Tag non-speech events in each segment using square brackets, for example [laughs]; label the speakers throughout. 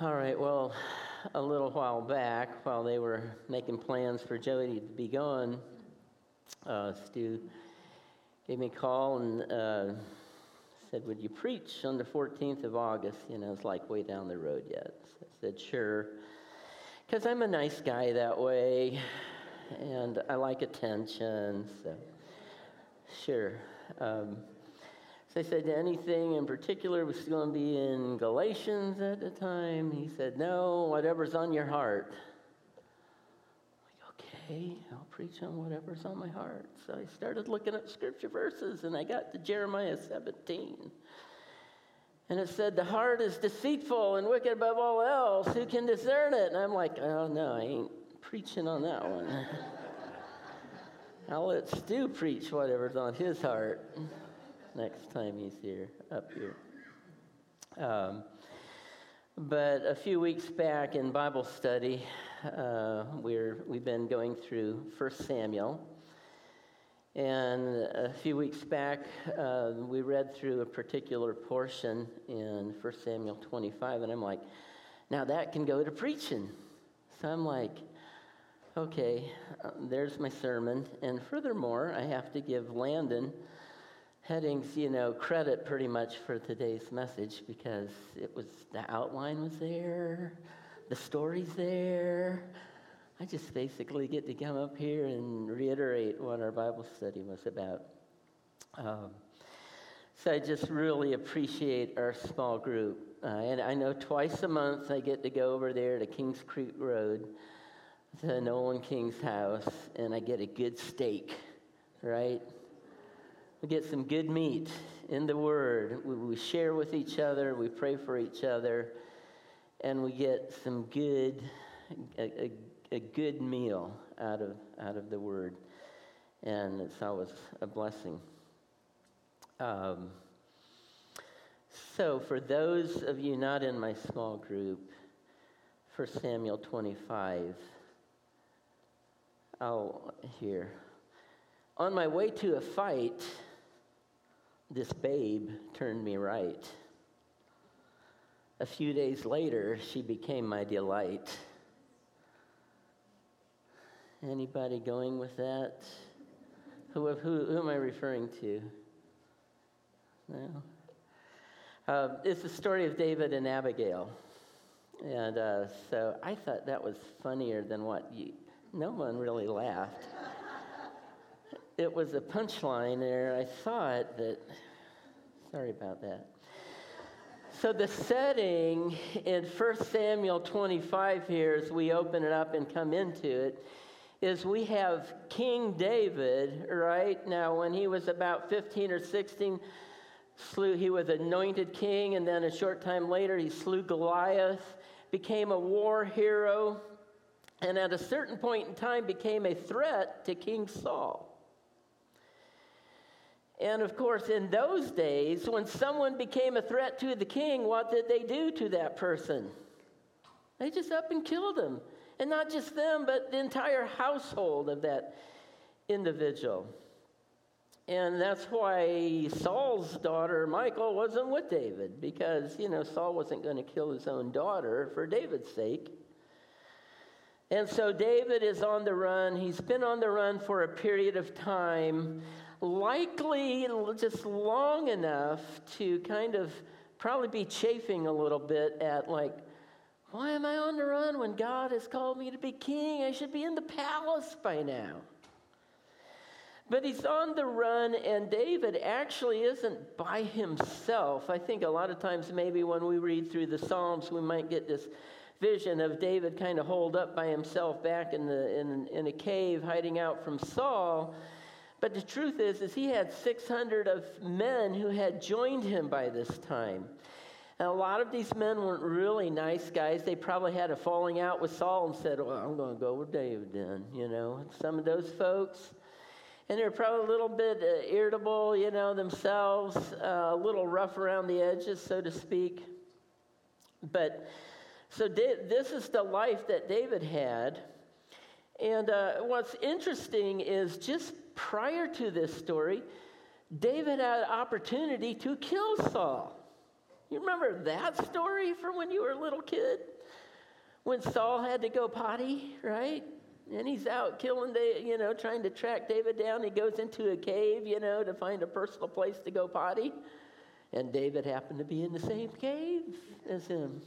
Speaker 1: All right, well, a little while back, while they were making plans for Jody to be gone, uh, Stu gave me a call and uh, said, Would you preach on the 14th of August? You know, it's like way down the road yet. So I said, Sure. Because I'm a nice guy that way, and I like attention, so sure. Um, so I said, anything in particular was going to be in Galatians at the time? He said, no, whatever's on your heart. Like, okay, I'll preach on whatever's on my heart. So I started looking up scripture verses and I got to Jeremiah 17. And it said, the heart is deceitful and wicked above all else. Who can discern it? And I'm like, oh no, I ain't preaching on that one. I'll let Stu preach whatever's on his heart next time he's here, up here. Um, but a few weeks back in Bible study, uh, we're, we've been going through 1 Samuel. And a few weeks back, uh, we read through a particular portion in 1 Samuel 25, and I'm like, now that can go to preaching. So I'm like, okay, uh, there's my sermon. And furthermore, I have to give Landon headings, you know, credit pretty much for today's message because it was the outline was there, the story's there. I just basically get to come up here and reiterate what our Bible study was about. Um, so I just really appreciate our small group. Uh, and I know twice a month I get to go over there to Kings Creek Road to Nolan King's house and I get a good steak, right? We get some good meat in the Word. We, we share with each other. We pray for each other. And we get some good, a, a, a good meal out of, out of the Word. And it's always a blessing. Um, so, for those of you not in my small group, for Samuel 25, I'll hear. On my way to a fight, this babe turned me right. A few days later, she became my delight. Anybody going with that? Who, who, who am I referring to? No? Uh, it's the story of David and Abigail. And uh, so I thought that was funnier than what you, no one really laughed it was a punchline there. I thought that, sorry about that. So, the setting in 1 Samuel 25 here, as we open it up and come into it, is we have King David, right? Now, when he was about 15 or 16, slew, he was anointed king, and then a short time later, he slew Goliath, became a war hero, and at a certain point in time, became a threat to King Saul. And of course, in those days, when someone became a threat to the king, what did they do to that person? They just up and killed him. And not just them, but the entire household of that individual. And that's why Saul's daughter, Michal, wasn't with David, because, you know, Saul wasn't going to kill his own daughter for David's sake. And so David is on the run. He's been on the run for a period of time likely just long enough to kind of probably be chafing a little bit at, like, why am I on the run when God has called me to be king? I should be in the palace by now. But he's on the run, and David actually isn't by himself. I think a lot of times, maybe when we read through the Psalms, we might get this vision of David kind of holed up by himself back in, the, in, in a cave, hiding out from Saul. But the truth is, is he had 600 of men who had joined him by this time. And a lot of these men weren't really nice guys. They probably had a falling out with Saul and said, Well, I'm going to go with David then, you know. Some of those folks. And they're probably a little bit uh, irritable, you know, themselves, uh, a little rough around the edges, so to speak. But so da- this is the life that David had. And uh, what's interesting is just prior to this story, David had an opportunity to kill Saul. You remember that story from when you were a little kid? When Saul had to go potty, right? And he's out killing, you know, trying to track David down. He goes into a cave, you know, to find a personal place to go potty. And David happened to be in the same cave as him.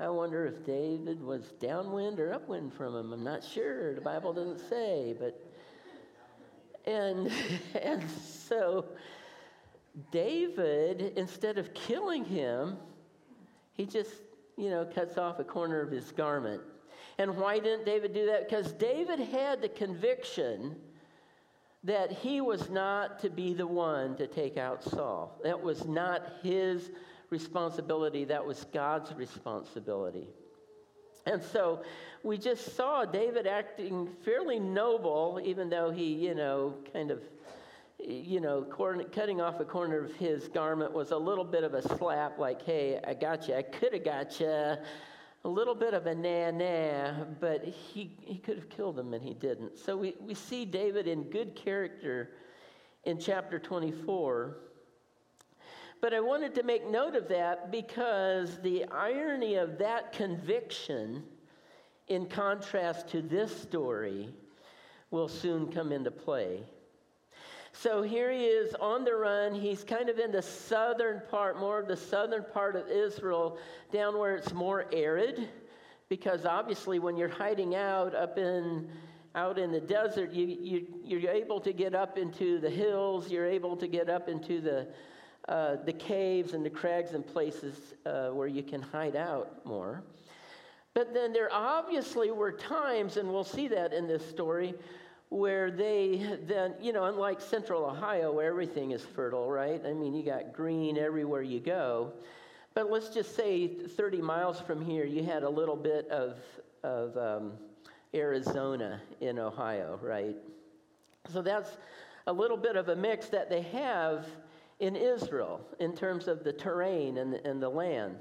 Speaker 1: I wonder if David was downwind or upwind from him. I'm not sure. The Bible doesn't say, but and [laughs] and so David, instead of killing him, he just, you know, cuts off a corner of his garment. And why didn't David do that? Because David had the conviction that he was not to be the one to take out Saul. That was not his responsibility, that was God's responsibility. And so we just saw David acting fairly noble, even though he, you know, kind of, you know, cutting off a corner of his garment was a little bit of a slap, like, hey, I got you, I could have got you. A little bit of a nah nah, but he, he could have killed him and he didn't. So we, we see David in good character in chapter 24. But I wanted to make note of that because the irony of that conviction, in contrast to this story, will soon come into play. So here he is on the run. He's kind of in the southern part, more of the southern part of Israel, down where it's more arid. Because obviously, when you're hiding out up in out in the desert, you, you, you're able to get up into the hills, you're able to get up into the, uh, the caves and the crags and places uh, where you can hide out more. But then there obviously were times, and we'll see that in this story, where they then, you know, unlike central Ohio where everything is fertile, right? I mean, you got green everywhere you go. But let's just say 30 miles from here, you had a little bit of, of um, Arizona in Ohio, right? So that's a little bit of a mix that they have in Israel in terms of the terrain and the, and the land.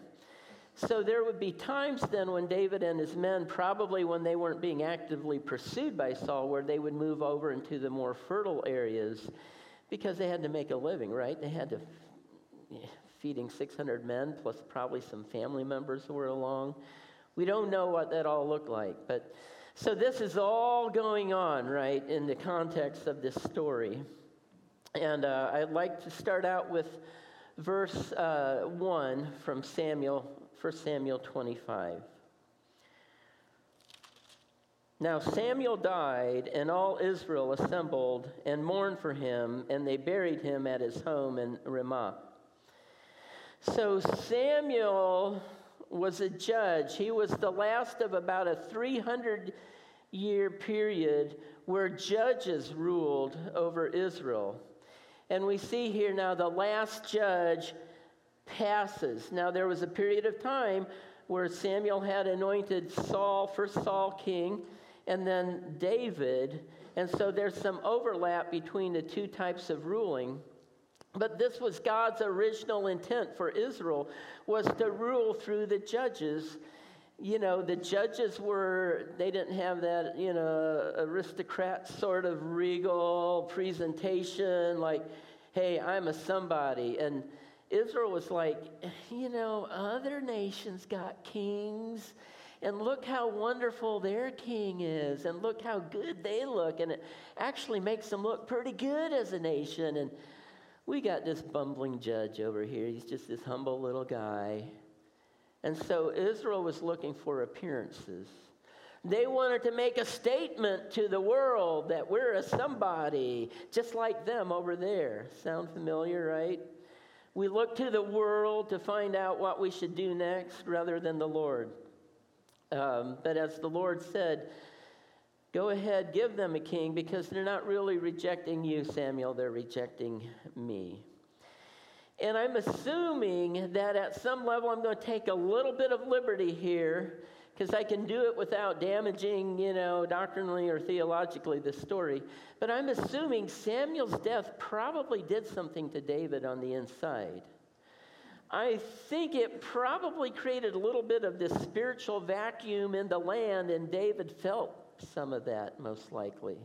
Speaker 1: So there would be times then when David and his men, probably when they weren't being actively pursued by Saul, where they would move over into the more fertile areas because they had to make a living, right? They had to feeding 600 men plus probably some family members who were along. We don't know what that all looked like, but so this is all going on, right, in the context of this story. And uh, I'd like to start out with verse uh, 1 from Samuel, 1 Samuel 25. Now Samuel died, and all Israel assembled and mourned for him, and they buried him at his home in Ramah. So Samuel was a judge. He was the last of about a 300 year period where judges ruled over Israel. And we see here now the last judge passes. Now, there was a period of time where Samuel had anointed Saul, first Saul king, and then David. And so there's some overlap between the two types of ruling. But this was God's original intent for Israel was to rule through the judges you know, the judges were, they didn't have that, you know, aristocrat sort of regal presentation, like, hey, I'm a somebody. And Israel was like, you know, other nations got kings, and look how wonderful their king is, and look how good they look. And it actually makes them look pretty good as a nation. And we got this bumbling judge over here. He's just this humble little guy. And so Israel was looking for appearances. They wanted to make a statement to the world that we're a somebody, just like them over there. Sound familiar, right? We look to the world to find out what we should do next rather than the Lord. Um, but as the Lord said, go ahead, give them a king because they're not really rejecting you, Samuel, they're rejecting me. And I'm assuming that at some level I'm going to take a little bit of liberty here because I can do it without damaging, you know, doctrinally or theologically the story. But I'm assuming Samuel's death probably did something to David on the inside. I think it probably created a little bit of this spiritual vacuum in the land, and David felt some of that most likely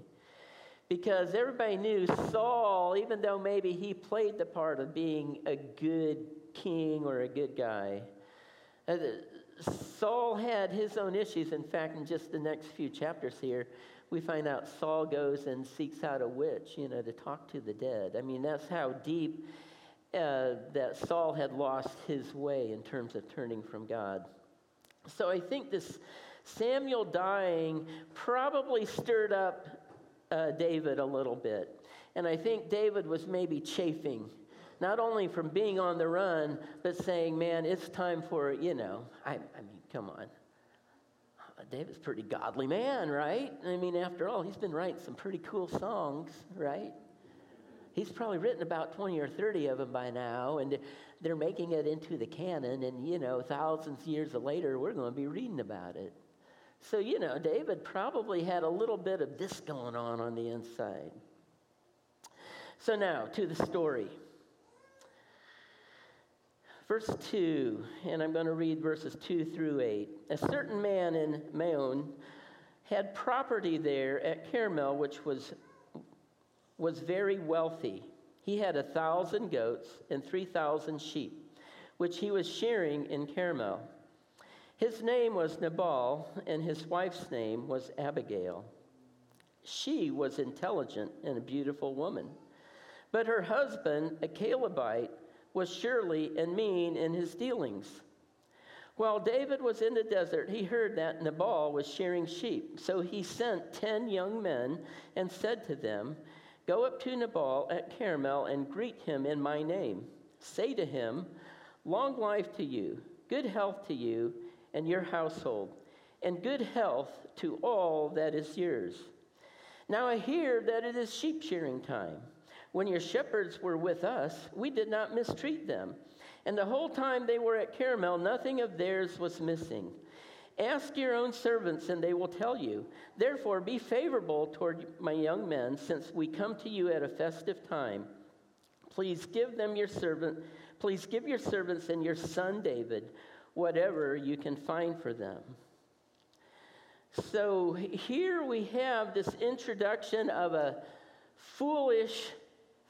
Speaker 1: because everybody knew Saul, even though maybe he played the part of being a good king or a good guy. Uh, Saul had his own issues. In fact, in just the next few chapters here, we find out Saul goes and seeks out a witch, you know, to talk to the dead. I mean, that's how deep uh, that Saul had lost his way in terms of turning from God. So I think this Samuel dying probably stirred up uh, David a little bit. And I think David was maybe chafing, not only from being on the run, but saying, man, it's time for, you know, I, I mean, come on. David's a pretty godly man, right? I mean, after all, he's been writing some pretty cool songs, right? He's probably written about 20 or 30 of them by now, and they're making it into the canon, and, you know, thousands of years later, we're going to be reading about it. So, you know, David probably had a little bit of this going on on the inside. So, now to the story. Verse 2, and I'm going to read verses 2 through 8. A certain man in Maon had property there at Carmel, which was, was very wealthy. He had a thousand goats and 3,000 sheep, which he was shearing in Carmel. His name was Nabal, and his wife's name was Abigail. She was intelligent and a beautiful woman. But her husband, a Calebite, was surely and mean in his dealings. While David was in the desert, he heard that Nabal was shearing sheep. So he sent ten young men and said to them, Go up to Nabal at Carmel and greet him in my name. Say to him, Long life to you, good health to you and your household, and good health to all that is yours. Now I hear that it is sheep shearing time. When your shepherds were with us, we did not mistreat them. And the whole time they were at Carmel, nothing of theirs was missing. Ask your own servants, and they will tell you. Therefore, be favorable toward my young men, since we come to you at a festive time. Please give them your servant, please give your servants and your son David whatever you can find for them. So here we have this introduction of a foolish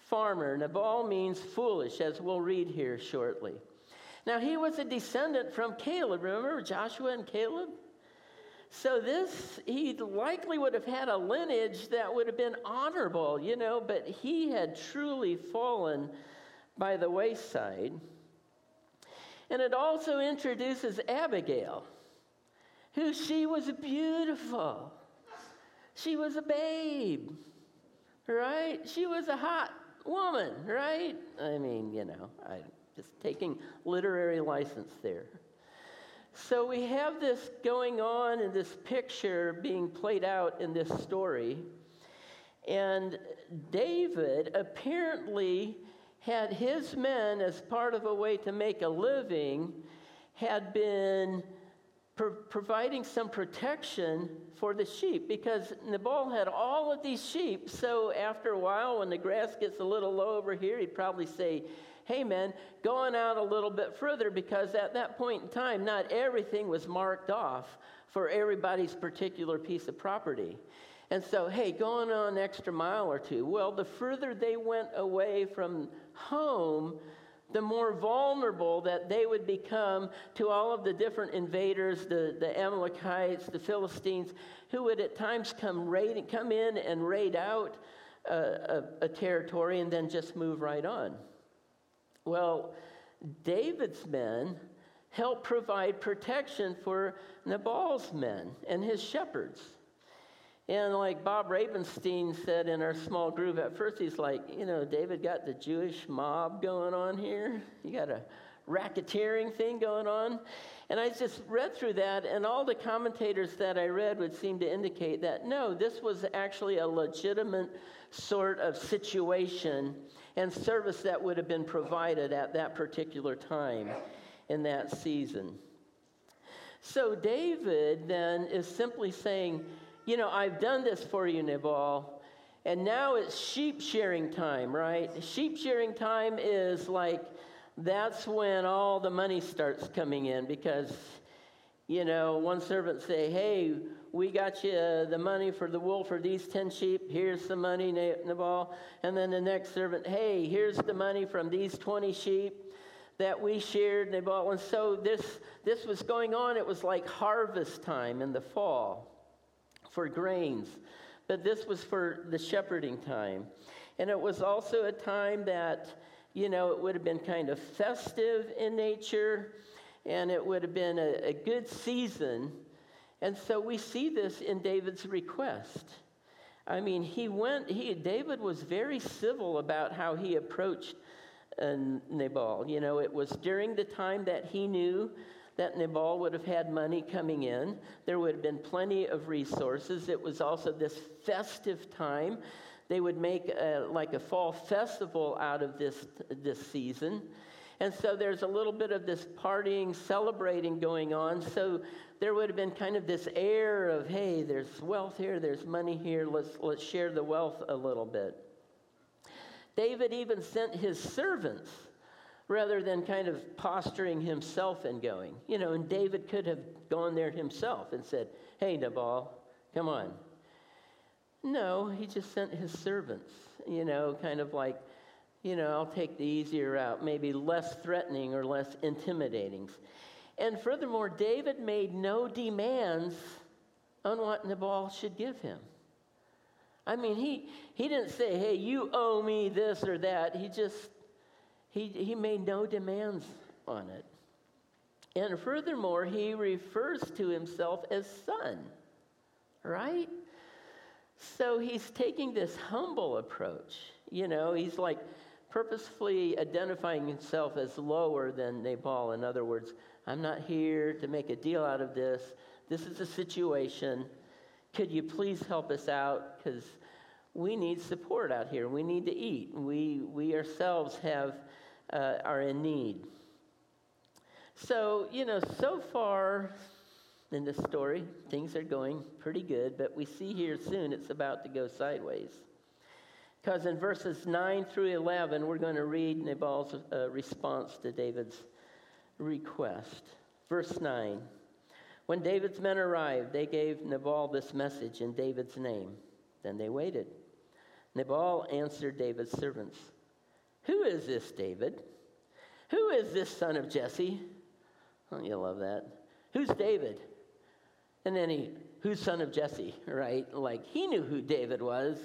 Speaker 1: farmer. Nabal means foolish, as we'll read here shortly. Now, he was a descendant from Caleb. Remember Joshua and Caleb? So, this, he likely would have had a lineage that would have been honorable, you know, but he had truly fallen by the wayside. And it also introduces Abigail, who she was beautiful. She was a babe, right? She was a hot woman, right? I mean, you know, I'm just taking literary license there. So we have this going on in this picture being played out in this story. And David apparently had his men, as part of a way to make a living, had been pro- providing some protection for the sheep because Nabal had all of these sheep. So after a while, when the grass gets a little low over here, he'd probably say, Hey man, going out a little bit further because at that point in time, not everything was marked off for everybody's particular piece of property. And so, hey, going on an extra mile or two. Well, the further they went away from home, the more vulnerable that they would become to all of the different invaders, the, the Amalekites, the Philistines, who would at times come, raid, come in and raid out a, a, a territory and then just move right on. Well, David's men helped provide protection for Nabal's men and his shepherds. And like Bob Ravenstein said in our small group, at first he's like, you know, David got the Jewish mob going on here. You got a racketeering thing going on. And I just read through that, and all the commentators that I read would seem to indicate that no, this was actually a legitimate sort of situation and service that would have been provided at that particular time in that season. So David then is simply saying, you know, I've done this for you, Nabal, and now it's sheep shearing time, right? Sheep shearing time is like, that's when all the money starts coming in because, you know, one servant say, hey, we got you the money for the wool for these 10 sheep. Here's the money, Nabal. And then the next servant, hey, here's the money from these 20 sheep. that we shared Nabal. And so this, this was going on. It was like harvest time in the fall for grains, but this was for the shepherding time. And it was also a time that, you know, it would have been kind of festive in nature, and it would have been a, a good season. And so we see this in David's request. I mean, he went, he, David was very civil about how he approached uh, Nabal. You know, it was during the time that he knew that Nabal would have had money coming in. There would have been plenty of resources. It was also this festive time. They would make a, like a fall festival out of this, this season. And so there's a little bit of this partying, celebrating going on. So there would have been kind of this air of, hey, there's wealth here, there's money here, let's, let's share the wealth a little bit. David even sent his servants rather than kind of posturing himself and going. You know, and David could have gone there himself and said, Hey, Nabal, come on. No, he just sent his servants, you know, kind of like, you know, I'll take the easier route, maybe less threatening or less intimidating. And furthermore, David made no demands on what Nabal should give him. I mean, he, he didn't say, hey, you owe me this or that. He just, he, he made no demands on it. And furthermore, he refers to himself as son, right? So he's taking this humble approach. You know, he's like purposefully identifying himself as lower than Nabal. In other words, I'm not here to make a deal out of this. This is a situation. Could you please help us out? Because we need support out here. We need to eat. We, we ourselves have, uh, are in need. So, you know, so far in this story, things are going pretty good, but we see here soon it's about to go sideways. Because in verses 9 through 11, we're going to read Nabal's uh, response to David's request. Verse 9 When David's men arrived, they gave Nabal this message in David's name. Then they waited. Nabal answered David's servants Who is this David? Who is this son of Jesse? Oh, you love that. Who's David? And then he, who's son of Jesse, right? Like he knew who David was.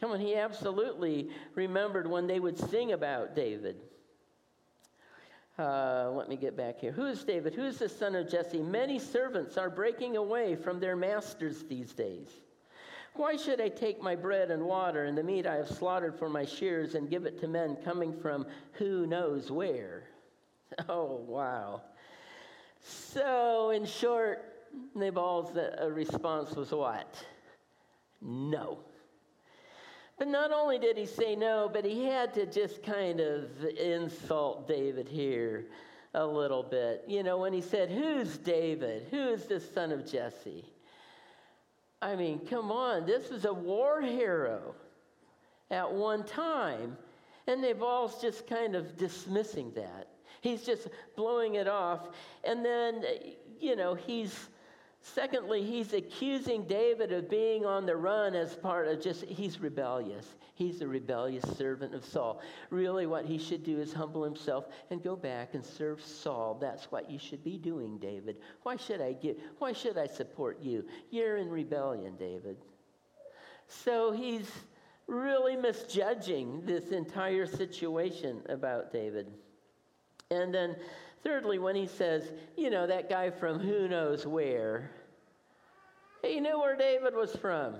Speaker 1: Come on, he absolutely remembered when they would sing about David. Uh, let me get back here. Who is David? Who is the son of Jesse? Many servants are breaking away from their masters these days. Why should I take my bread and water and the meat I have slaughtered for my shears and give it to men coming from who knows where? [laughs] Oh, wow. So, in short, Nabal's uh, response was what? No. But not only did he say no, but he had to just kind of insult David here a little bit. You know, when he said, Who's David? Who's the son of Jesse? I mean, come on, this is a war hero at one time. And Nabal's just kind of dismissing that. He's just blowing it off. And then, you know, he's Secondly, he's accusing David of being on the run as part of just, he's rebellious. He's a rebellious servant of Saul. Really, what he should do is humble himself and go back and serve Saul. That's what you should be doing, David. Why should I give, why should I support you? You're in rebellion, David. So he's really misjudging this entire situation about David. And then Thirdly, when he says, you know, that guy from who knows where, he knew where David was from.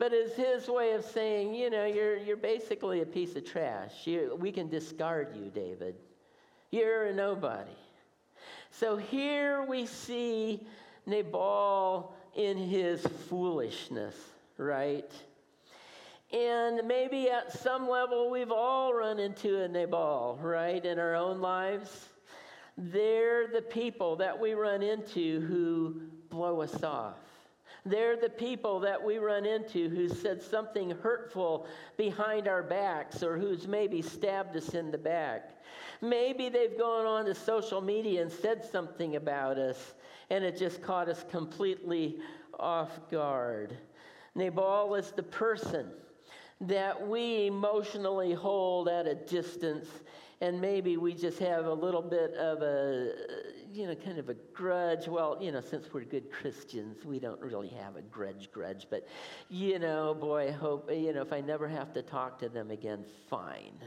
Speaker 1: But it's his way of saying, you know, you're, you're basically a piece of trash. You, we can discard you, David. You're a nobody. So here we see Nabal in his foolishness, right? And maybe at some level we've all run into a Nabal, right, in our own lives. They're the people that we run into who blow us off. They're the people that we run into who said something hurtful behind our backs or who's maybe stabbed us in the back. Maybe they've gone on to social media and said something about us and it just caught us completely off guard. Nabal is the person that we emotionally hold at a distance and maybe we just have a little bit of a, you know, kind of a grudge. Well, you know, since we're good Christians, we don't really have a grudge, grudge. But, you know, boy, I hope, you know, if I never have to talk to them again, fine.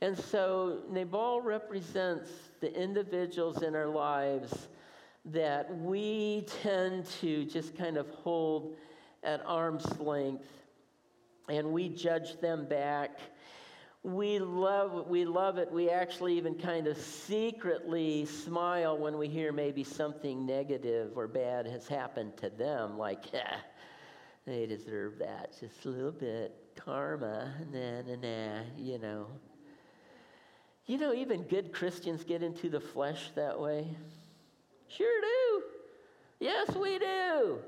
Speaker 1: And so Nabal represents the individuals in our lives that we tend to just kind of hold at arm's length and we judge them back we love we love it. We actually even kind of secretly smile when we hear maybe something negative or bad has happened to them like yeah, [laughs] they deserve that. Just a little bit karma nah nah nah you know. You know even good christians get into the flesh that way? Sure do. Yes we do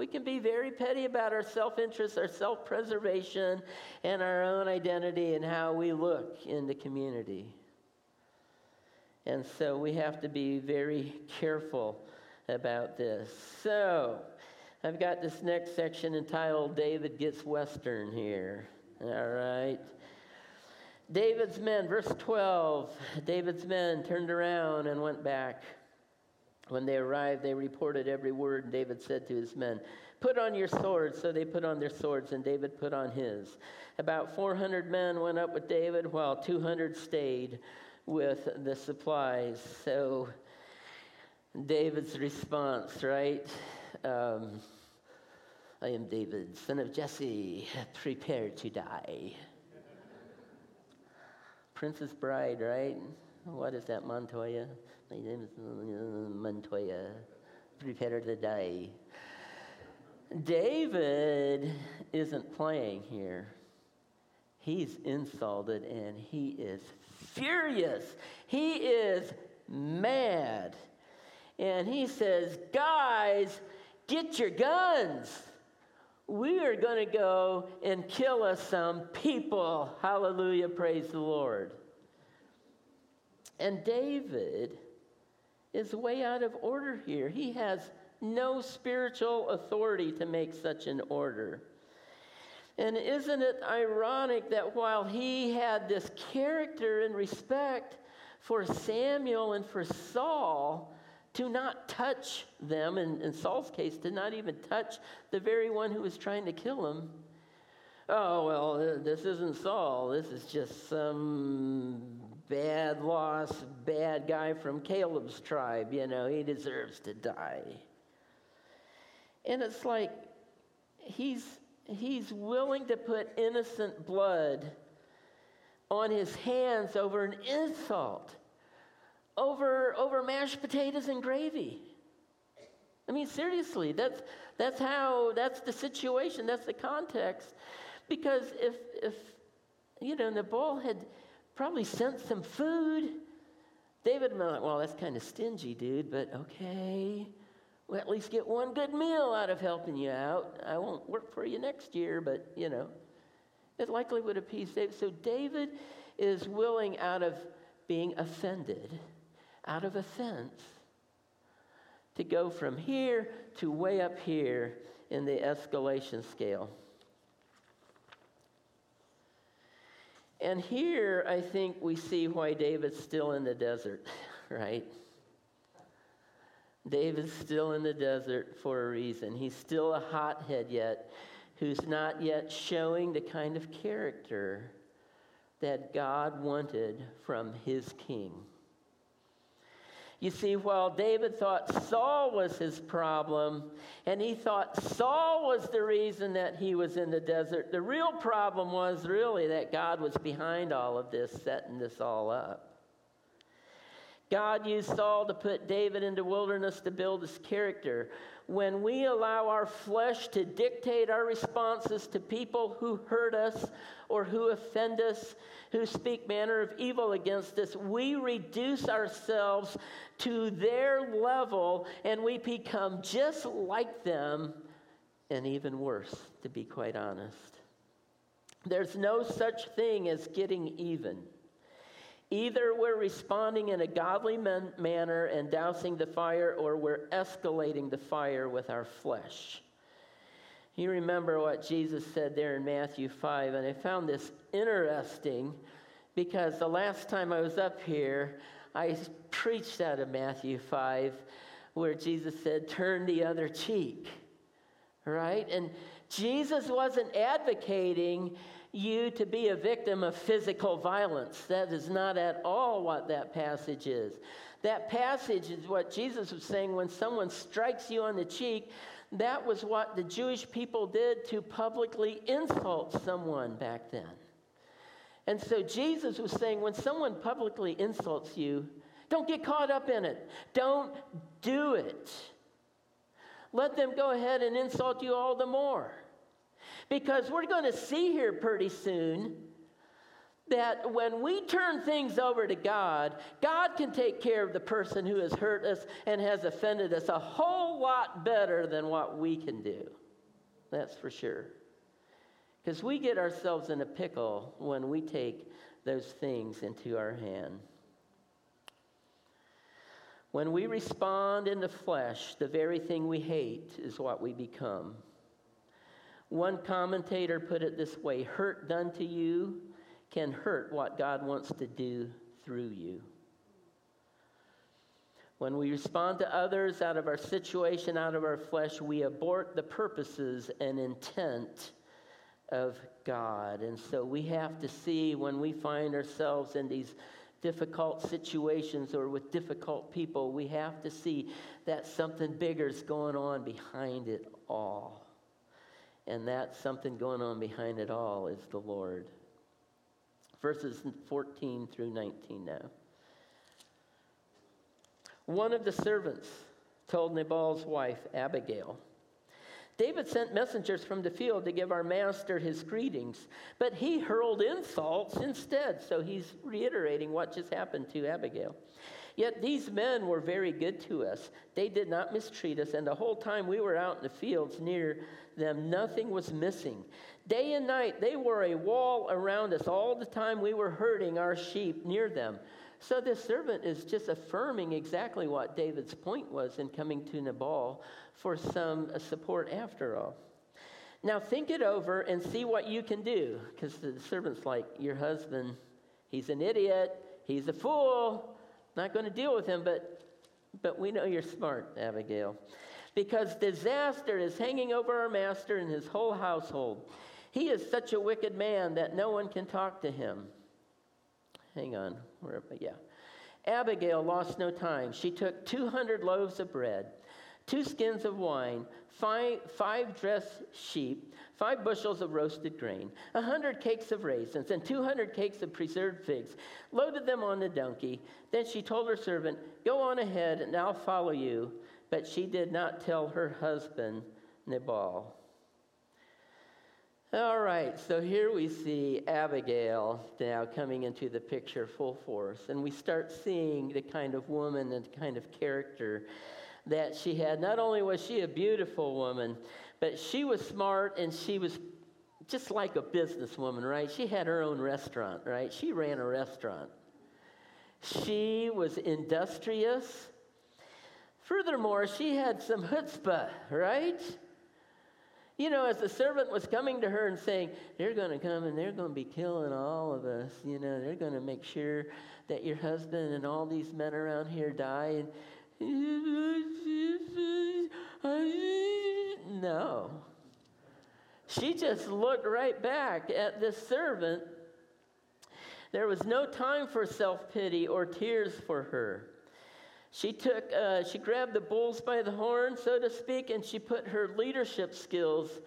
Speaker 1: we can be very petty about our self interest, our self preservation, and our own identity and how we look in the community. And so we have to be very careful about this. So I've got this next section entitled David Gets Western here. All right. David's men, verse 12. David's men turned around and went back. When they arrived, they reported every word, and David said to his men, Put on your swords. So they put on their swords, and David put on his. About 400 men went up with David, while 200 stayed with the supplies. So David's response, right? Um, I am David, son of Jesse, prepare to die. Princess Bride, right? What is that, Montoya? My name is Montoya. Prepare to die. David isn't playing here. He's insulted and he is furious. He is mad. And he says, Guys, get your guns. We are going to go and kill us some people. Hallelujah. Praise the Lord. And David is way out of order here. He has no spiritual authority to make such an order. And isn't it ironic that while he had this character and respect for Samuel and for Saul, to not touch them, in, in Saul's case, to not even touch the very one who was trying to kill him. Oh, well, this isn't Saul. This is just some bad loss, bad guy from Caleb's tribe. You know, he deserves to die. And it's like he's, he's willing to put innocent blood on his hands over an insult, over, over mashed potatoes and gravy. I mean, seriously, that's, that's how, that's the situation, that's the context. Because if, if you know, Nabal had probably sent some food, David would be like, well, that's kind of stingy, dude, but okay we'll at least get one good meal out of helping you out. I won't work for you next year, but you know, it likely would appease David. So David is willing out of being offended, out of offense, to go from here to way up here in the escalation scale. And here, I think we see why David's still in the desert, [laughs] right? David's still in the desert for a reason. He's still a hothead yet, who's not yet showing the kind of character that God wanted from his king. You see, while David thought Saul was his problem, and he thought Saul was the reason that he was in the desert, the real problem was really that God was behind all of this, setting this all up. God used Saul to put David into wilderness to build his character. When we allow our flesh to dictate our responses to people who hurt us or who offend us, who speak manner of evil against us, we reduce ourselves to their level and we become just like them and even worse, to be quite honest. There's no such thing as getting even. Either we're responding in a godly man- manner and dousing the fire, or we're escalating the fire with our flesh. You remember what Jesus said there in Matthew 5, and I found this interesting because the last time I was up here, I preached out of Matthew 5, where Jesus said, Turn the other cheek, right? And Jesus wasn't advocating you to be a victim of physical violence. That is not at all what that passage is. That passage is what Jesus was saying when someone strikes you on the cheek. That was what the Jewish people did to publicly insult someone back then. And so Jesus was saying when someone publicly insults you, don't get caught up in it. Don't do it. Let them go ahead and insult you all the more. Because we're going to see here pretty soon that when we turn things over to God, God can take care of the person who has hurt us and has offended us a whole lot better than what we can do. That's for sure. Because we get ourselves in a pickle when we take those things into our hand. When we respond in the flesh, the very thing we hate is what we become. One commentator put it this way hurt done to you can hurt what God wants to do through you. When we respond to others out of our situation, out of our flesh, we abort the purposes and intent of God. And so we have to see when we find ourselves in these difficult situations or with difficult people, we have to see that something bigger is going on behind it all. And that something going on behind it all is the Lord. Verses 14 through 19 now. One of the servants told Nabal's wife, Abigail, David sent messengers from the field to give our master his greetings, but he hurled insults instead. So he's reiterating what just happened to Abigail. Yet these men were very good to us. They did not mistreat us, and the whole time we were out in the fields near them, nothing was missing. Day and night, they were a wall around us all the time we were herding our sheep near them. So this servant is just affirming exactly what David's point was in coming to Nabal for some support after all. Now think it over and see what you can do, because the servant's like, Your husband, he's an idiot, he's a fool, not going to deal with him, but, but we know you're smart, Abigail. Because disaster is hanging over our master and his whole household. He is such a wicked man that no one can talk to him. Hang on, where, yeah. Abigail lost no time. She took 200 loaves of bread, two skins of wine, five, five dressed sheep, five bushels of roasted grain, a hundred cakes of raisins, and 200 cakes of preserved figs, loaded them on the donkey. Then she told her servant, Go on ahead, and I'll follow you. But she did not tell her husband, Nabal. All right, so here we see Abigail now coming into the picture full force, and we start seeing the kind of woman and kind of character that she had. Not only was she a beautiful woman, but she was smart and she was just like a businesswoman, right? She had her own restaurant, right? She ran a restaurant. She was industrious. Furthermore, she had some chutzpah, right? You know, as the servant was coming to her and saying, They're going to come and they're going to be killing all of us. You know, they're going to make sure that your husband and all these men around here die. And no. She just looked right back at this servant. There was no time for self pity or tears for her. She took, uh, she grabbed the bulls by the horn, so to speak, and she put her leadership skills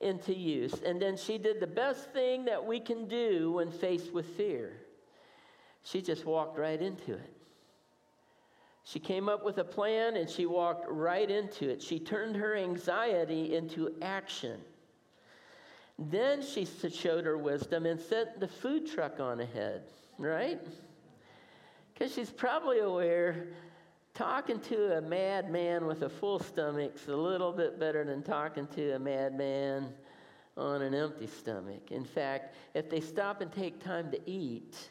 Speaker 1: into use. And then she did the best thing that we can do when faced with fear. She just walked right into it. She came up with a plan and she walked right into it. She turned her anxiety into action. Then she showed her wisdom and sent the food truck on ahead, right? Because she's probably aware talking to a madman with a full stomach's a little bit better than talking to a madman on an empty stomach. In fact, if they stop and take time to eat,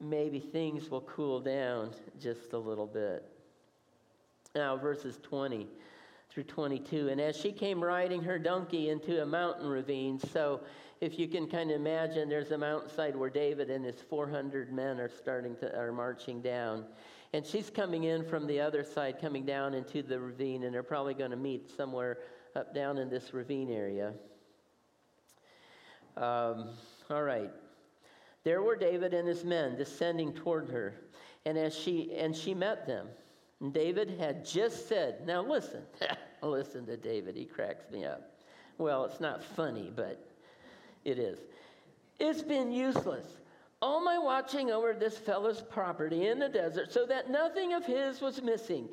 Speaker 1: maybe things will cool down just a little bit. Now, verses 20 through 22. And as she came riding her donkey into a mountain ravine, so if you can kind of imagine, there's a mountainside where David and his 400 men are starting to are marching down. And she's coming in from the other side, coming down into the ravine, and they're probably going to meet somewhere up down in this ravine area. Um, all right. There were David and his men descending toward her, and as she and she met them. And David had just said, "Now listen, [laughs] listen to David. He cracks me up. Well, it's not funny, but it is. It's been useless all my watching over this fellow's property in the desert so that nothing of his was missing.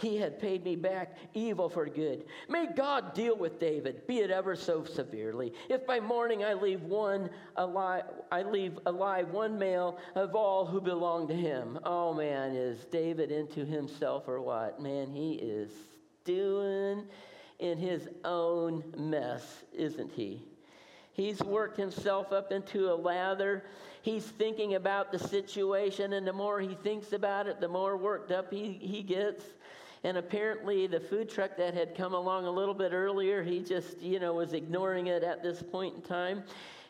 Speaker 1: He had paid me back evil for good. May God deal with David, be it ever so severely. If by morning I leave one alive, I leave alive one male of all who belong to him. Oh man, is David into himself or what? Man, he is doing in his own mess, isn't he? He's worked himself up into a lather he's thinking about the situation, and the more he thinks about it, the more worked up he, he gets. And apparently, the food truck that had come along a little bit earlier, he just, you know, was ignoring it at this point in time.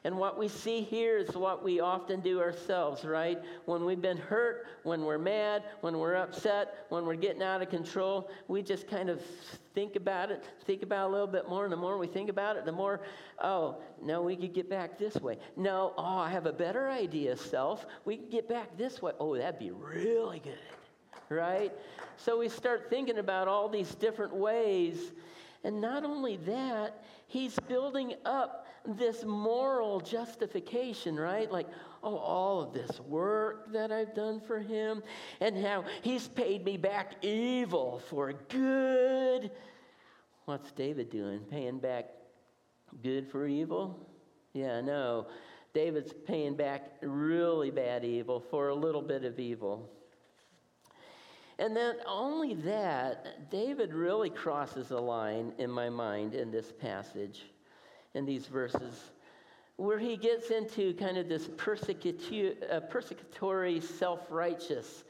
Speaker 1: And what we see here is what we often do ourselves, right? When we've been hurt, when we're mad, when we're upset, when we're getting out of control, we just kind of think about it, think about it a little bit more. And the more we think about it, the more, oh, no, we could get back this way. No, oh, I have a better idea, self. We could get back this way. Oh, that'd be really good, right? So we start thinking about all these different ways. And not only that, he's building up this moral justification, right? Like, oh, all of this work that I've done for him, and how he's paid me back evil for good. What's David doing? Paying back good for evil? Yeah, no. David's paying back really bad evil for a little bit of evil. And then only that, David really crosses a line in my mind in this passage in these verses where he gets into kind of this persecutory, uh, persecutory self righteous,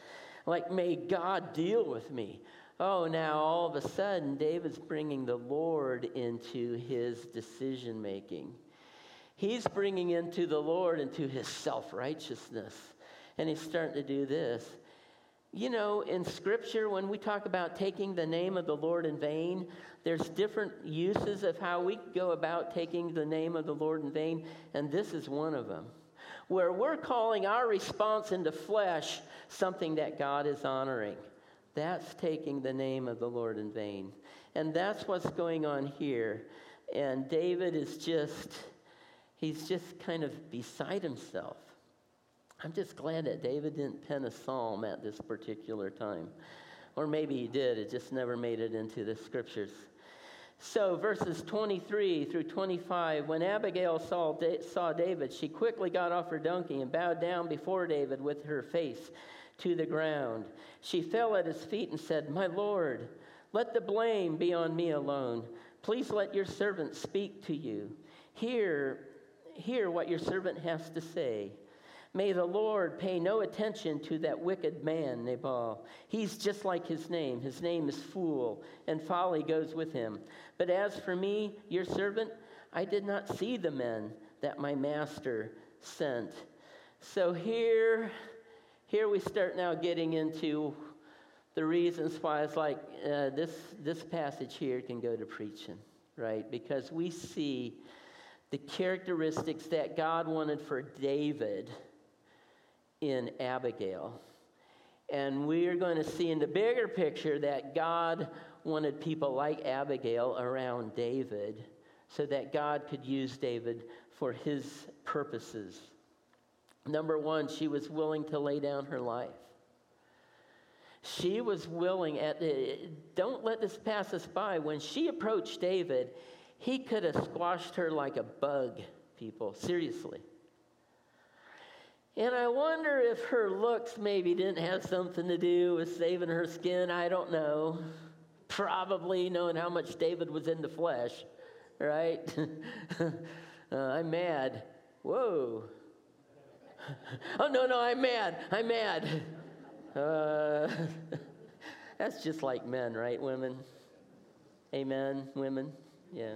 Speaker 1: like, may God deal with me. Oh, now all of a sudden, David's bringing the Lord into his decision making. He's bringing into the Lord into his self righteousness. And he's starting to do this. You know, in Scripture, when we talk about taking the name of the Lord in vain, there's different uses of how we go about taking the name of the Lord in vain, and this is one of them. Where we're calling our response into flesh something that God is honoring. That's taking the name of the Lord in vain. And that's what's going on here. And David is just, he's just kind of beside himself. I'm just glad that David didn't pen a psalm at this particular time. Or maybe he did, it just never made it into the scriptures. So, verses 23 through 25 when Abigail saw, saw David, she quickly got off her donkey and bowed down before David with her face to the ground. She fell at his feet and said, My Lord, let the blame be on me alone. Please let your servant speak to you. Hear, hear what your servant has to say. May the Lord pay no attention to that wicked man, Nabal. He's just like his name. His name is Fool, and folly goes with him. But as for me, your servant, I did not see the men that my master sent. So here, here we start now getting into the reasons why it's like uh, this, this passage here can go to preaching, right? Because we see the characteristics that God wanted for David in Abigail. And we're going to see in the bigger picture that God wanted people like Abigail around David so that God could use David for his purposes. Number one, she was willing to lay down her life. She was willing at don't let this pass us by. When she approached David, he could have squashed her like a bug, people. Seriously. And I wonder if her looks maybe didn't have something to do with saving her skin. I don't know. Probably knowing how much David was in the flesh, right? [laughs] uh, I'm mad. Whoa. [laughs] oh, no, no, I'm mad. I'm mad. Uh, [laughs] that's just like men, right, women? Amen, women? Yeah.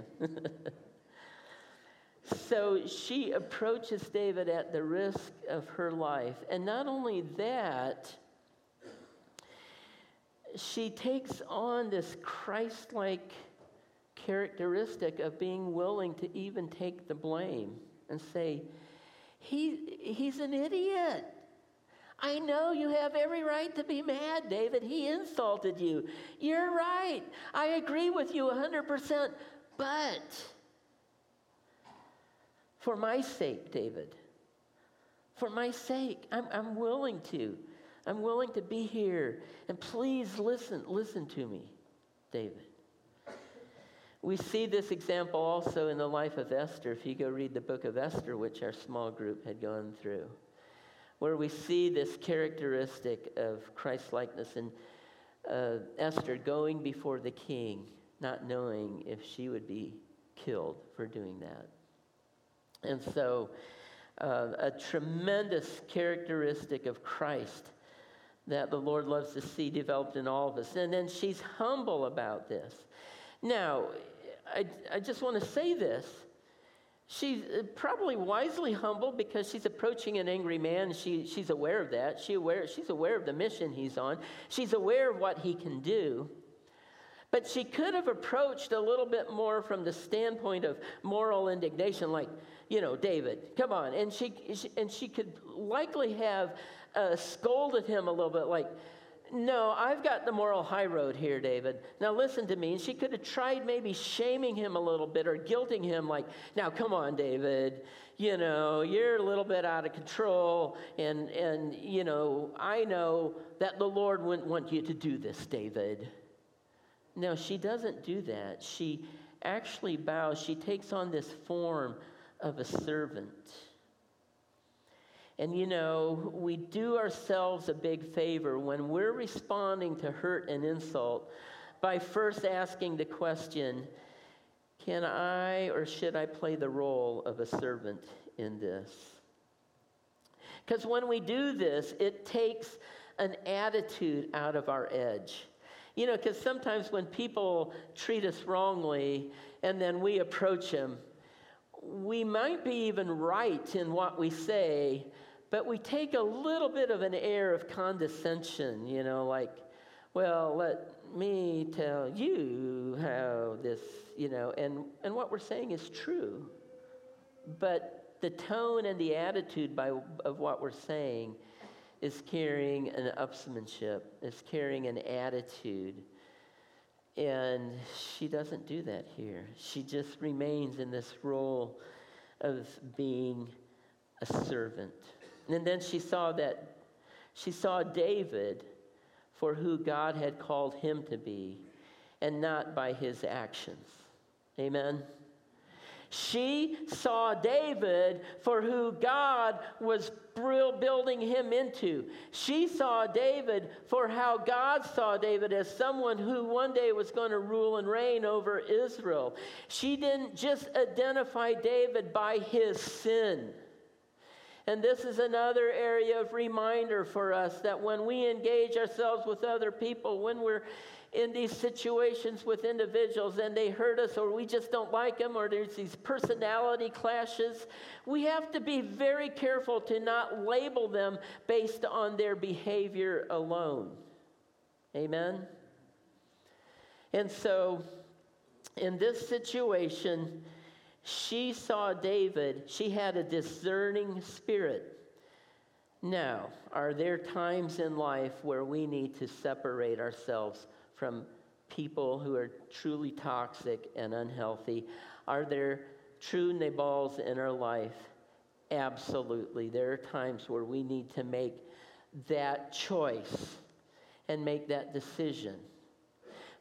Speaker 1: So she approaches David at the risk of her life. And not only that, she takes on this Christ like characteristic of being willing to even take the blame and say, he, He's an idiot. I know you have every right to be mad, David. He insulted you. You're right. I agree with you 100%. But for my sake, David, for my sake, I'm, I'm willing to. I'm willing to be here. And please listen, listen to me, David. We see this example also in the life of Esther, if you go read the book of Esther, which our small group had gone through, where we see this characteristic of Christ likeness in uh, Esther going before the king, not knowing if she would be killed for doing that. And so, uh, a tremendous characteristic of Christ that the Lord loves to see developed in all of us. And then she's humble about this. Now, I, I just want to say this. She's uh, probably wisely humble because she's approaching an angry man. She, she's aware of that. She aware, she's aware of the mission he's on. She's aware of what he can do. But she could have approached a little bit more from the standpoint of moral indignation, like, you know, David, come on. And she, and she could likely have uh, scolded him a little bit, like, no, I've got the moral high road here, David. Now listen to me. And she could have tried maybe shaming him a little bit or guilting him, like, now come on, David. You know, you're a little bit out of control. And, and you know, I know that the Lord wouldn't want you to do this, David. No, she doesn't do that. She actually bows. She takes on this form of a servant. And you know, we do ourselves a big favor when we're responding to hurt and insult by first asking the question Can I or should I play the role of a servant in this? Because when we do this, it takes an attitude out of our edge. You know, because sometimes when people treat us wrongly and then we approach them, we might be even right in what we say, but we take a little bit of an air of condescension, you know, like, well, let me tell you how this, you know, and, and what we're saying is true. But the tone and the attitude by, of what we're saying is carrying an upsmanship, is carrying an attitude. And she doesn't do that here. She just remains in this role of being a servant. And then she saw that she saw David for who God had called him to be and not by his actions. Amen. She saw David for who God was building him into. She saw David for how God saw David as someone who one day was going to rule and reign over Israel. She didn't just identify David by his sin. And this is another area of reminder for us that when we engage ourselves with other people, when we're in these situations with individuals and they hurt us or we just don't like them or there's these personality clashes, we have to be very careful to not label them based on their behavior alone. Amen? And so, in this situation, she saw David, she had a discerning spirit. Now, are there times in life where we need to separate ourselves from people who are truly toxic and unhealthy? Are there true Nabals in our life? Absolutely. There are times where we need to make that choice and make that decision.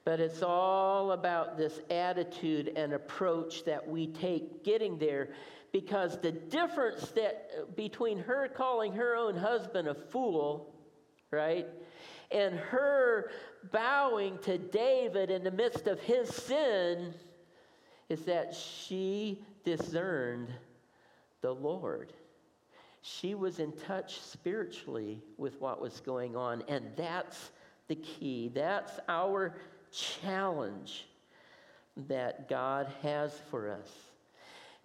Speaker 1: But it's all about this attitude and approach that we take getting there because the difference that between her calling her own husband a fool, right? And her bowing to David in the midst of his sin is that she discerned the Lord. She was in touch spiritually with what was going on, and that's the key. That's our challenge that God has for us.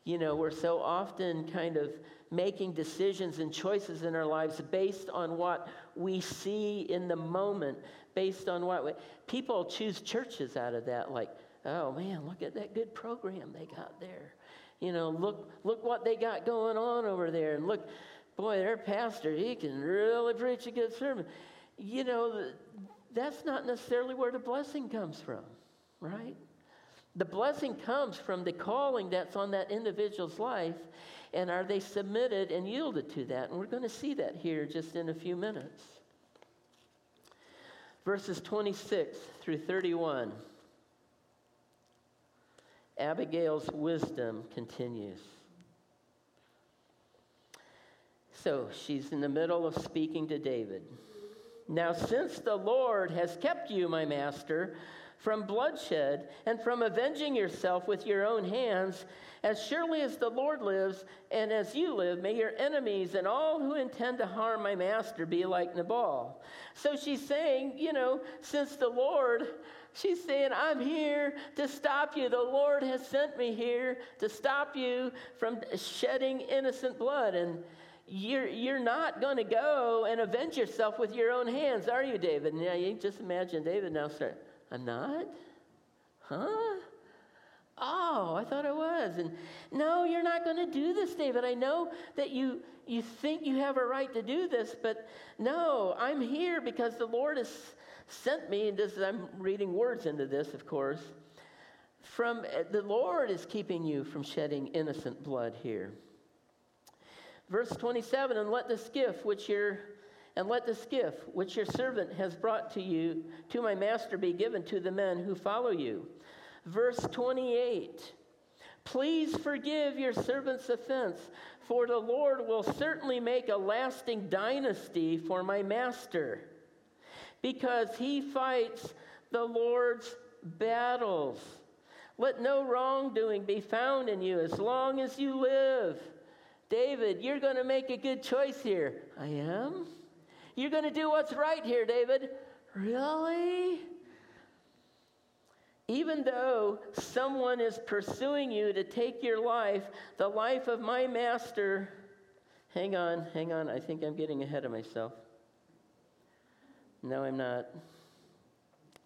Speaker 1: You know, we're so often kind of making decisions and choices in our lives based on what we see in the moment, based on what we, people choose churches out of that, like, oh man, look at that good program they got there. You know, look, look what they got going on over there. And look, boy, their pastor, he can really preach a good sermon. You know, that's not necessarily where the blessing comes from, right? The blessing comes from the calling that's on that individual's life, and are they submitted and yielded to that? And we're going to see that here just in a few minutes. Verses 26 through 31. Abigail's wisdom continues. So she's in the middle of speaking to David. Now, since the Lord has kept you, my master, from bloodshed and from avenging yourself with your own hands, as surely as the Lord lives and as you live, may your enemies and all who intend to harm my master be like Nabal. So she's saying, you know, since the Lord, she's saying, I'm here to stop you. The Lord has sent me here to stop you from shedding innocent blood. And you're, you're not going to go and avenge yourself with your own hands, are you, David? Now, you just imagine David now start, I'm not? Huh? Oh, I thought I was. And no, you're not going to do this, David. I know that you, you think you have a right to do this, but no, I'm here because the Lord has sent me. And this, I'm reading words into this, of course. From the Lord is keeping you from shedding innocent blood here. Verse 27 And let the skiff which your and let the skiff which your servant has brought to you to my master be given to the men who follow you. Verse 28 Please forgive your servant's offense, for the Lord will certainly make a lasting dynasty for my master, because he fights the Lord's battles. Let no wrongdoing be found in you as long as you live. David, you're going to make a good choice here. I am? You're going to do what's right here, David. Really? Even though someone is pursuing you to take your life, the life of my master. Hang on, hang on. I think I'm getting ahead of myself. No, I'm not.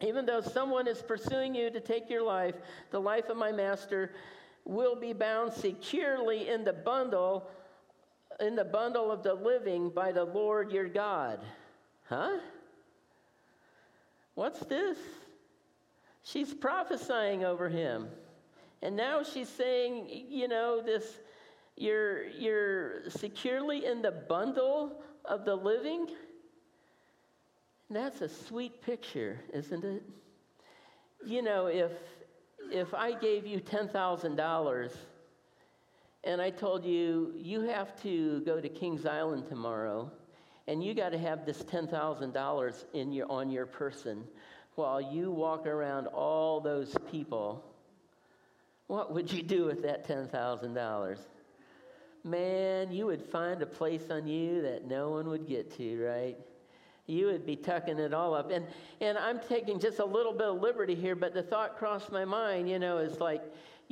Speaker 1: Even though someone is pursuing you to take your life, the life of my master will be bound securely in the bundle in the bundle of the living by the Lord your God. Huh? What's this? She's prophesying over him. And now she's saying, you know, this you're you're securely in the bundle of the living. And that's a sweet picture, isn't it? You know, if if I gave you $10,000 and I told you, you have to go to Kings Island tomorrow and you got to have this $10,000 in your, on your person while you walk around all those people, what would you do with that $10,000? Man, you would find a place on you that no one would get to, right? you would be tucking it all up. And, and I'm taking just a little bit of liberty here, but the thought crossed my mind, you know, is like,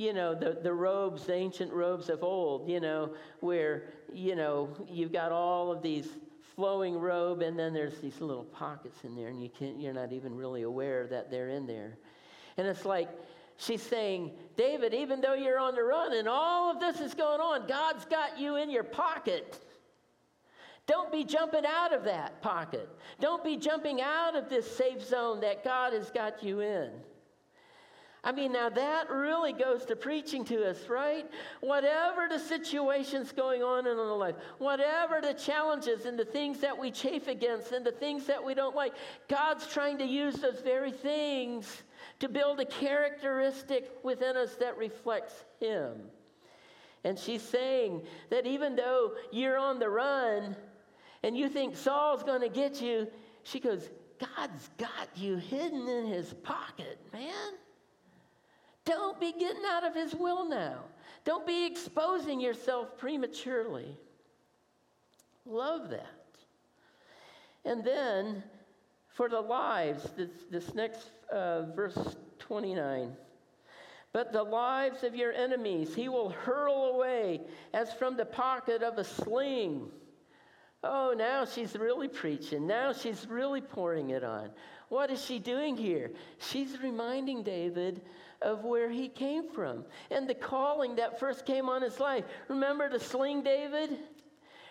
Speaker 1: you know, the, the robes, the ancient robes of old, you know, where, you know, you've got all of these flowing robe and then there's these little pockets in there and you can't, you're not even really aware that they're in there. And it's like, she's saying, David, even though you're on the run and all of this is going on, God's got you in your pocket. Don't be jumping out of that pocket. Don't be jumping out of this safe zone that God has got you in. I mean, now that really goes to preaching to us, right? Whatever the situation's going on in our life, whatever the challenges and the things that we chafe against and the things that we don't like, God's trying to use those very things to build a characteristic within us that reflects Him. And she's saying that even though you're on the run, and you think Saul's going to get you, she goes, God's got you hidden in his pocket, man. Don't be getting out of his will now. Don't be exposing yourself prematurely. Love that. And then for the lives, this, this next uh, verse 29. But the lives of your enemies he will hurl away as from the pocket of a sling. Oh, now she's really preaching. Now she's really pouring it on. What is she doing here? She's reminding David of where he came from and the calling that first came on his life. Remember to sling David?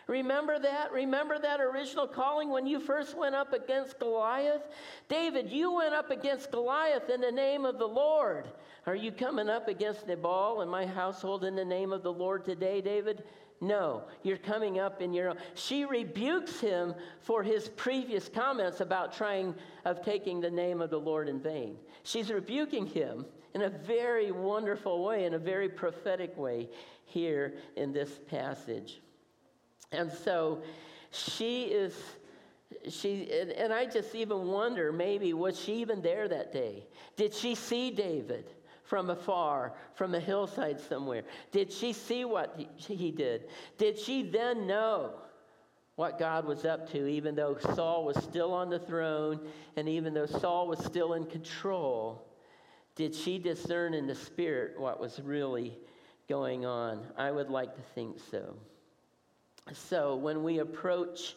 Speaker 1: Remember that? Remember that original calling when you first went up against Goliath? David, you went up against Goliath in the name of the Lord. Are you coming up against Nabal and my household in the name of the Lord today, David? No, you're coming up in your own. She rebukes him for his previous comments about trying of taking the name of the Lord in vain. She's rebuking him in a very wonderful way, in a very prophetic way here in this passage. And so she is she and, and I just even wonder maybe was she even there that day? Did she see David? from afar, from a hillside somewhere? Did she see what he did? Did she then know what God was up to, even though Saul was still on the throne and even though Saul was still in control? Did she discern in the spirit what was really going on? I would like to think so. So, when we approach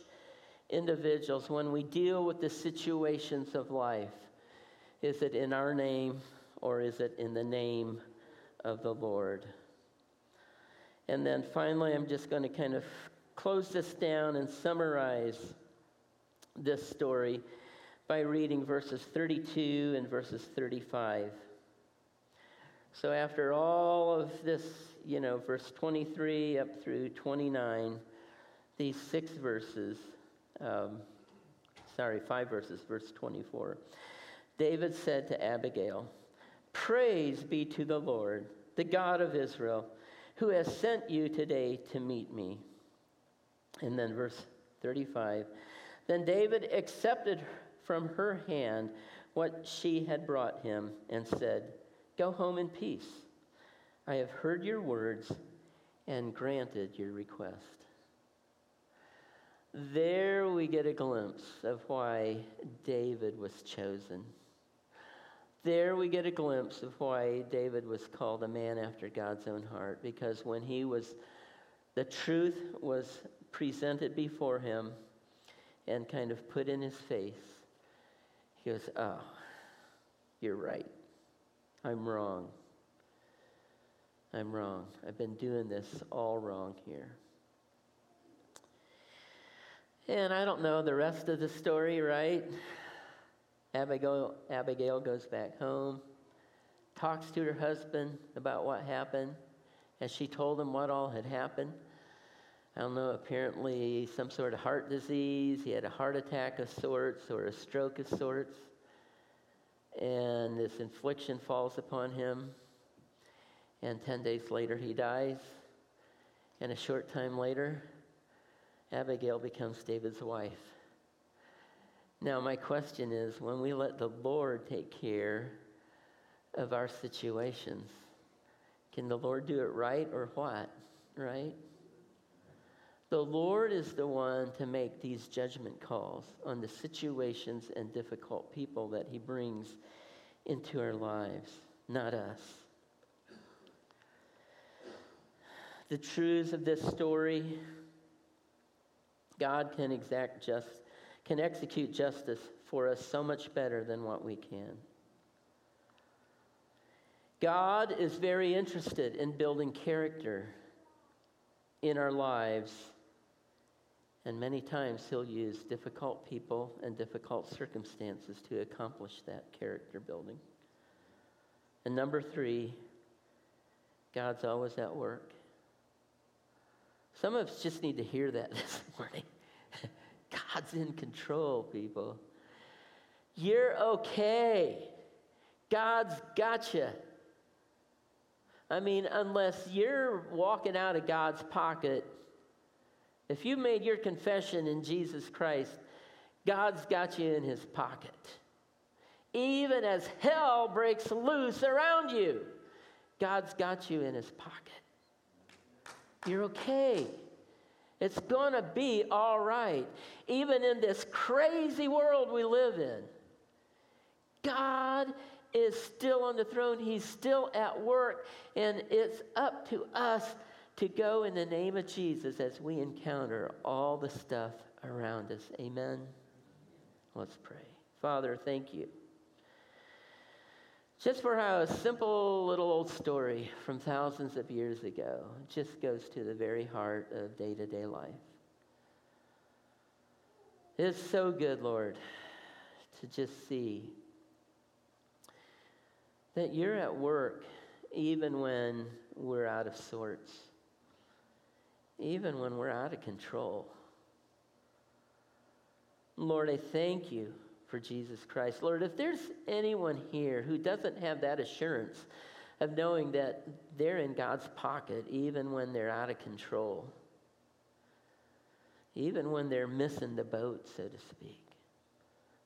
Speaker 1: individuals, when we deal with the situations of life, is it in our name or is it in the name of the Lord? And then finally, I'm just going to kind of close this down and summarize this story by reading verses 32 and verses 35. So, after all of this, you know, verse 23 up through 29, these six verses, um, sorry, five verses, verse 24, David said to Abigail, Praise be to the Lord, the God of Israel, who has sent you today to meet me. And then verse 35 Then David accepted from her hand what she had brought him and said, Go home in peace. I have heard your words and granted your request. There we get a glimpse of why David was chosen. There we get a glimpse of why David was called a man after God's own heart, because when he was, the truth was presented before him and kind of put in his face, he goes, Oh, you're right. I'm wrong. I'm wrong. I've been doing this all wrong here. And I don't know the rest of the story, right? Abigail, Abigail goes back home, talks to her husband about what happened, as she told him what all had happened. I don't know, apparently some sort of heart disease. He had a heart attack of sorts or a stroke of sorts. And this infliction falls upon him. And 10 days later, he dies. And a short time later, Abigail becomes David's wife. Now, my question is when we let the Lord take care of our situations, can the Lord do it right or what? Right? The Lord is the one to make these judgment calls on the situations and difficult people that He brings into our lives, not us. The truths of this story God can exact just, can execute justice for us so much better than what we can. God is very interested in building character in our lives. And many times he'll use difficult people and difficult circumstances to accomplish that character building. And number three, God's always at work. Some of us just need to hear that [laughs] this morning. God's in control, people. You're okay. God's got you. I mean, unless you're walking out of God's pocket, if you made your confession in Jesus Christ, God's got you in his pocket. Even as hell breaks loose around you, God's got you in his pocket. You're okay. It's going to be all right. Even in this crazy world we live in, God is still on the throne. He's still at work. And it's up to us to go in the name of Jesus as we encounter all the stuff around us. Amen. Let's pray. Father, thank you. Just for how a simple little old story from thousands of years ago just goes to the very heart of day to day life. It's so good, Lord, to just see that you're at work even when we're out of sorts, even when we're out of control. Lord, I thank you for Jesus Christ. Lord, if there's anyone here who doesn't have that assurance of knowing that they're in God's pocket even when they're out of control, even when they're missing the boat, so to speak,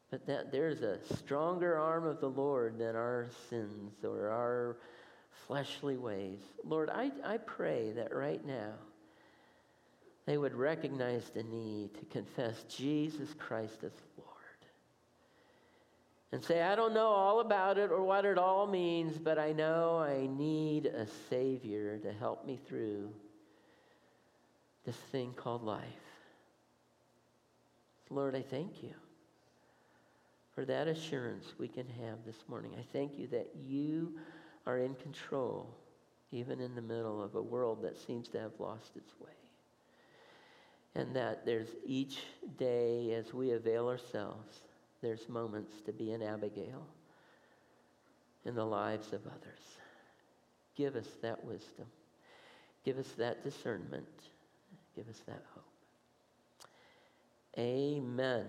Speaker 1: but that there's a stronger arm of the Lord than our sins or our fleshly ways. Lord, I, I pray that right now they would recognize the need to confess Jesus Christ as Lord and say, I don't know all about it or what it all means, but I know I need a Savior to help me through this thing called life. Lord, I thank you for that assurance we can have this morning. I thank you that you are in control, even in the middle of a world that seems to have lost its way. And that there's each day as we avail ourselves there's moments to be an Abigail in the lives of others. Give us that wisdom. Give us that discernment. Give us that hope. Amen.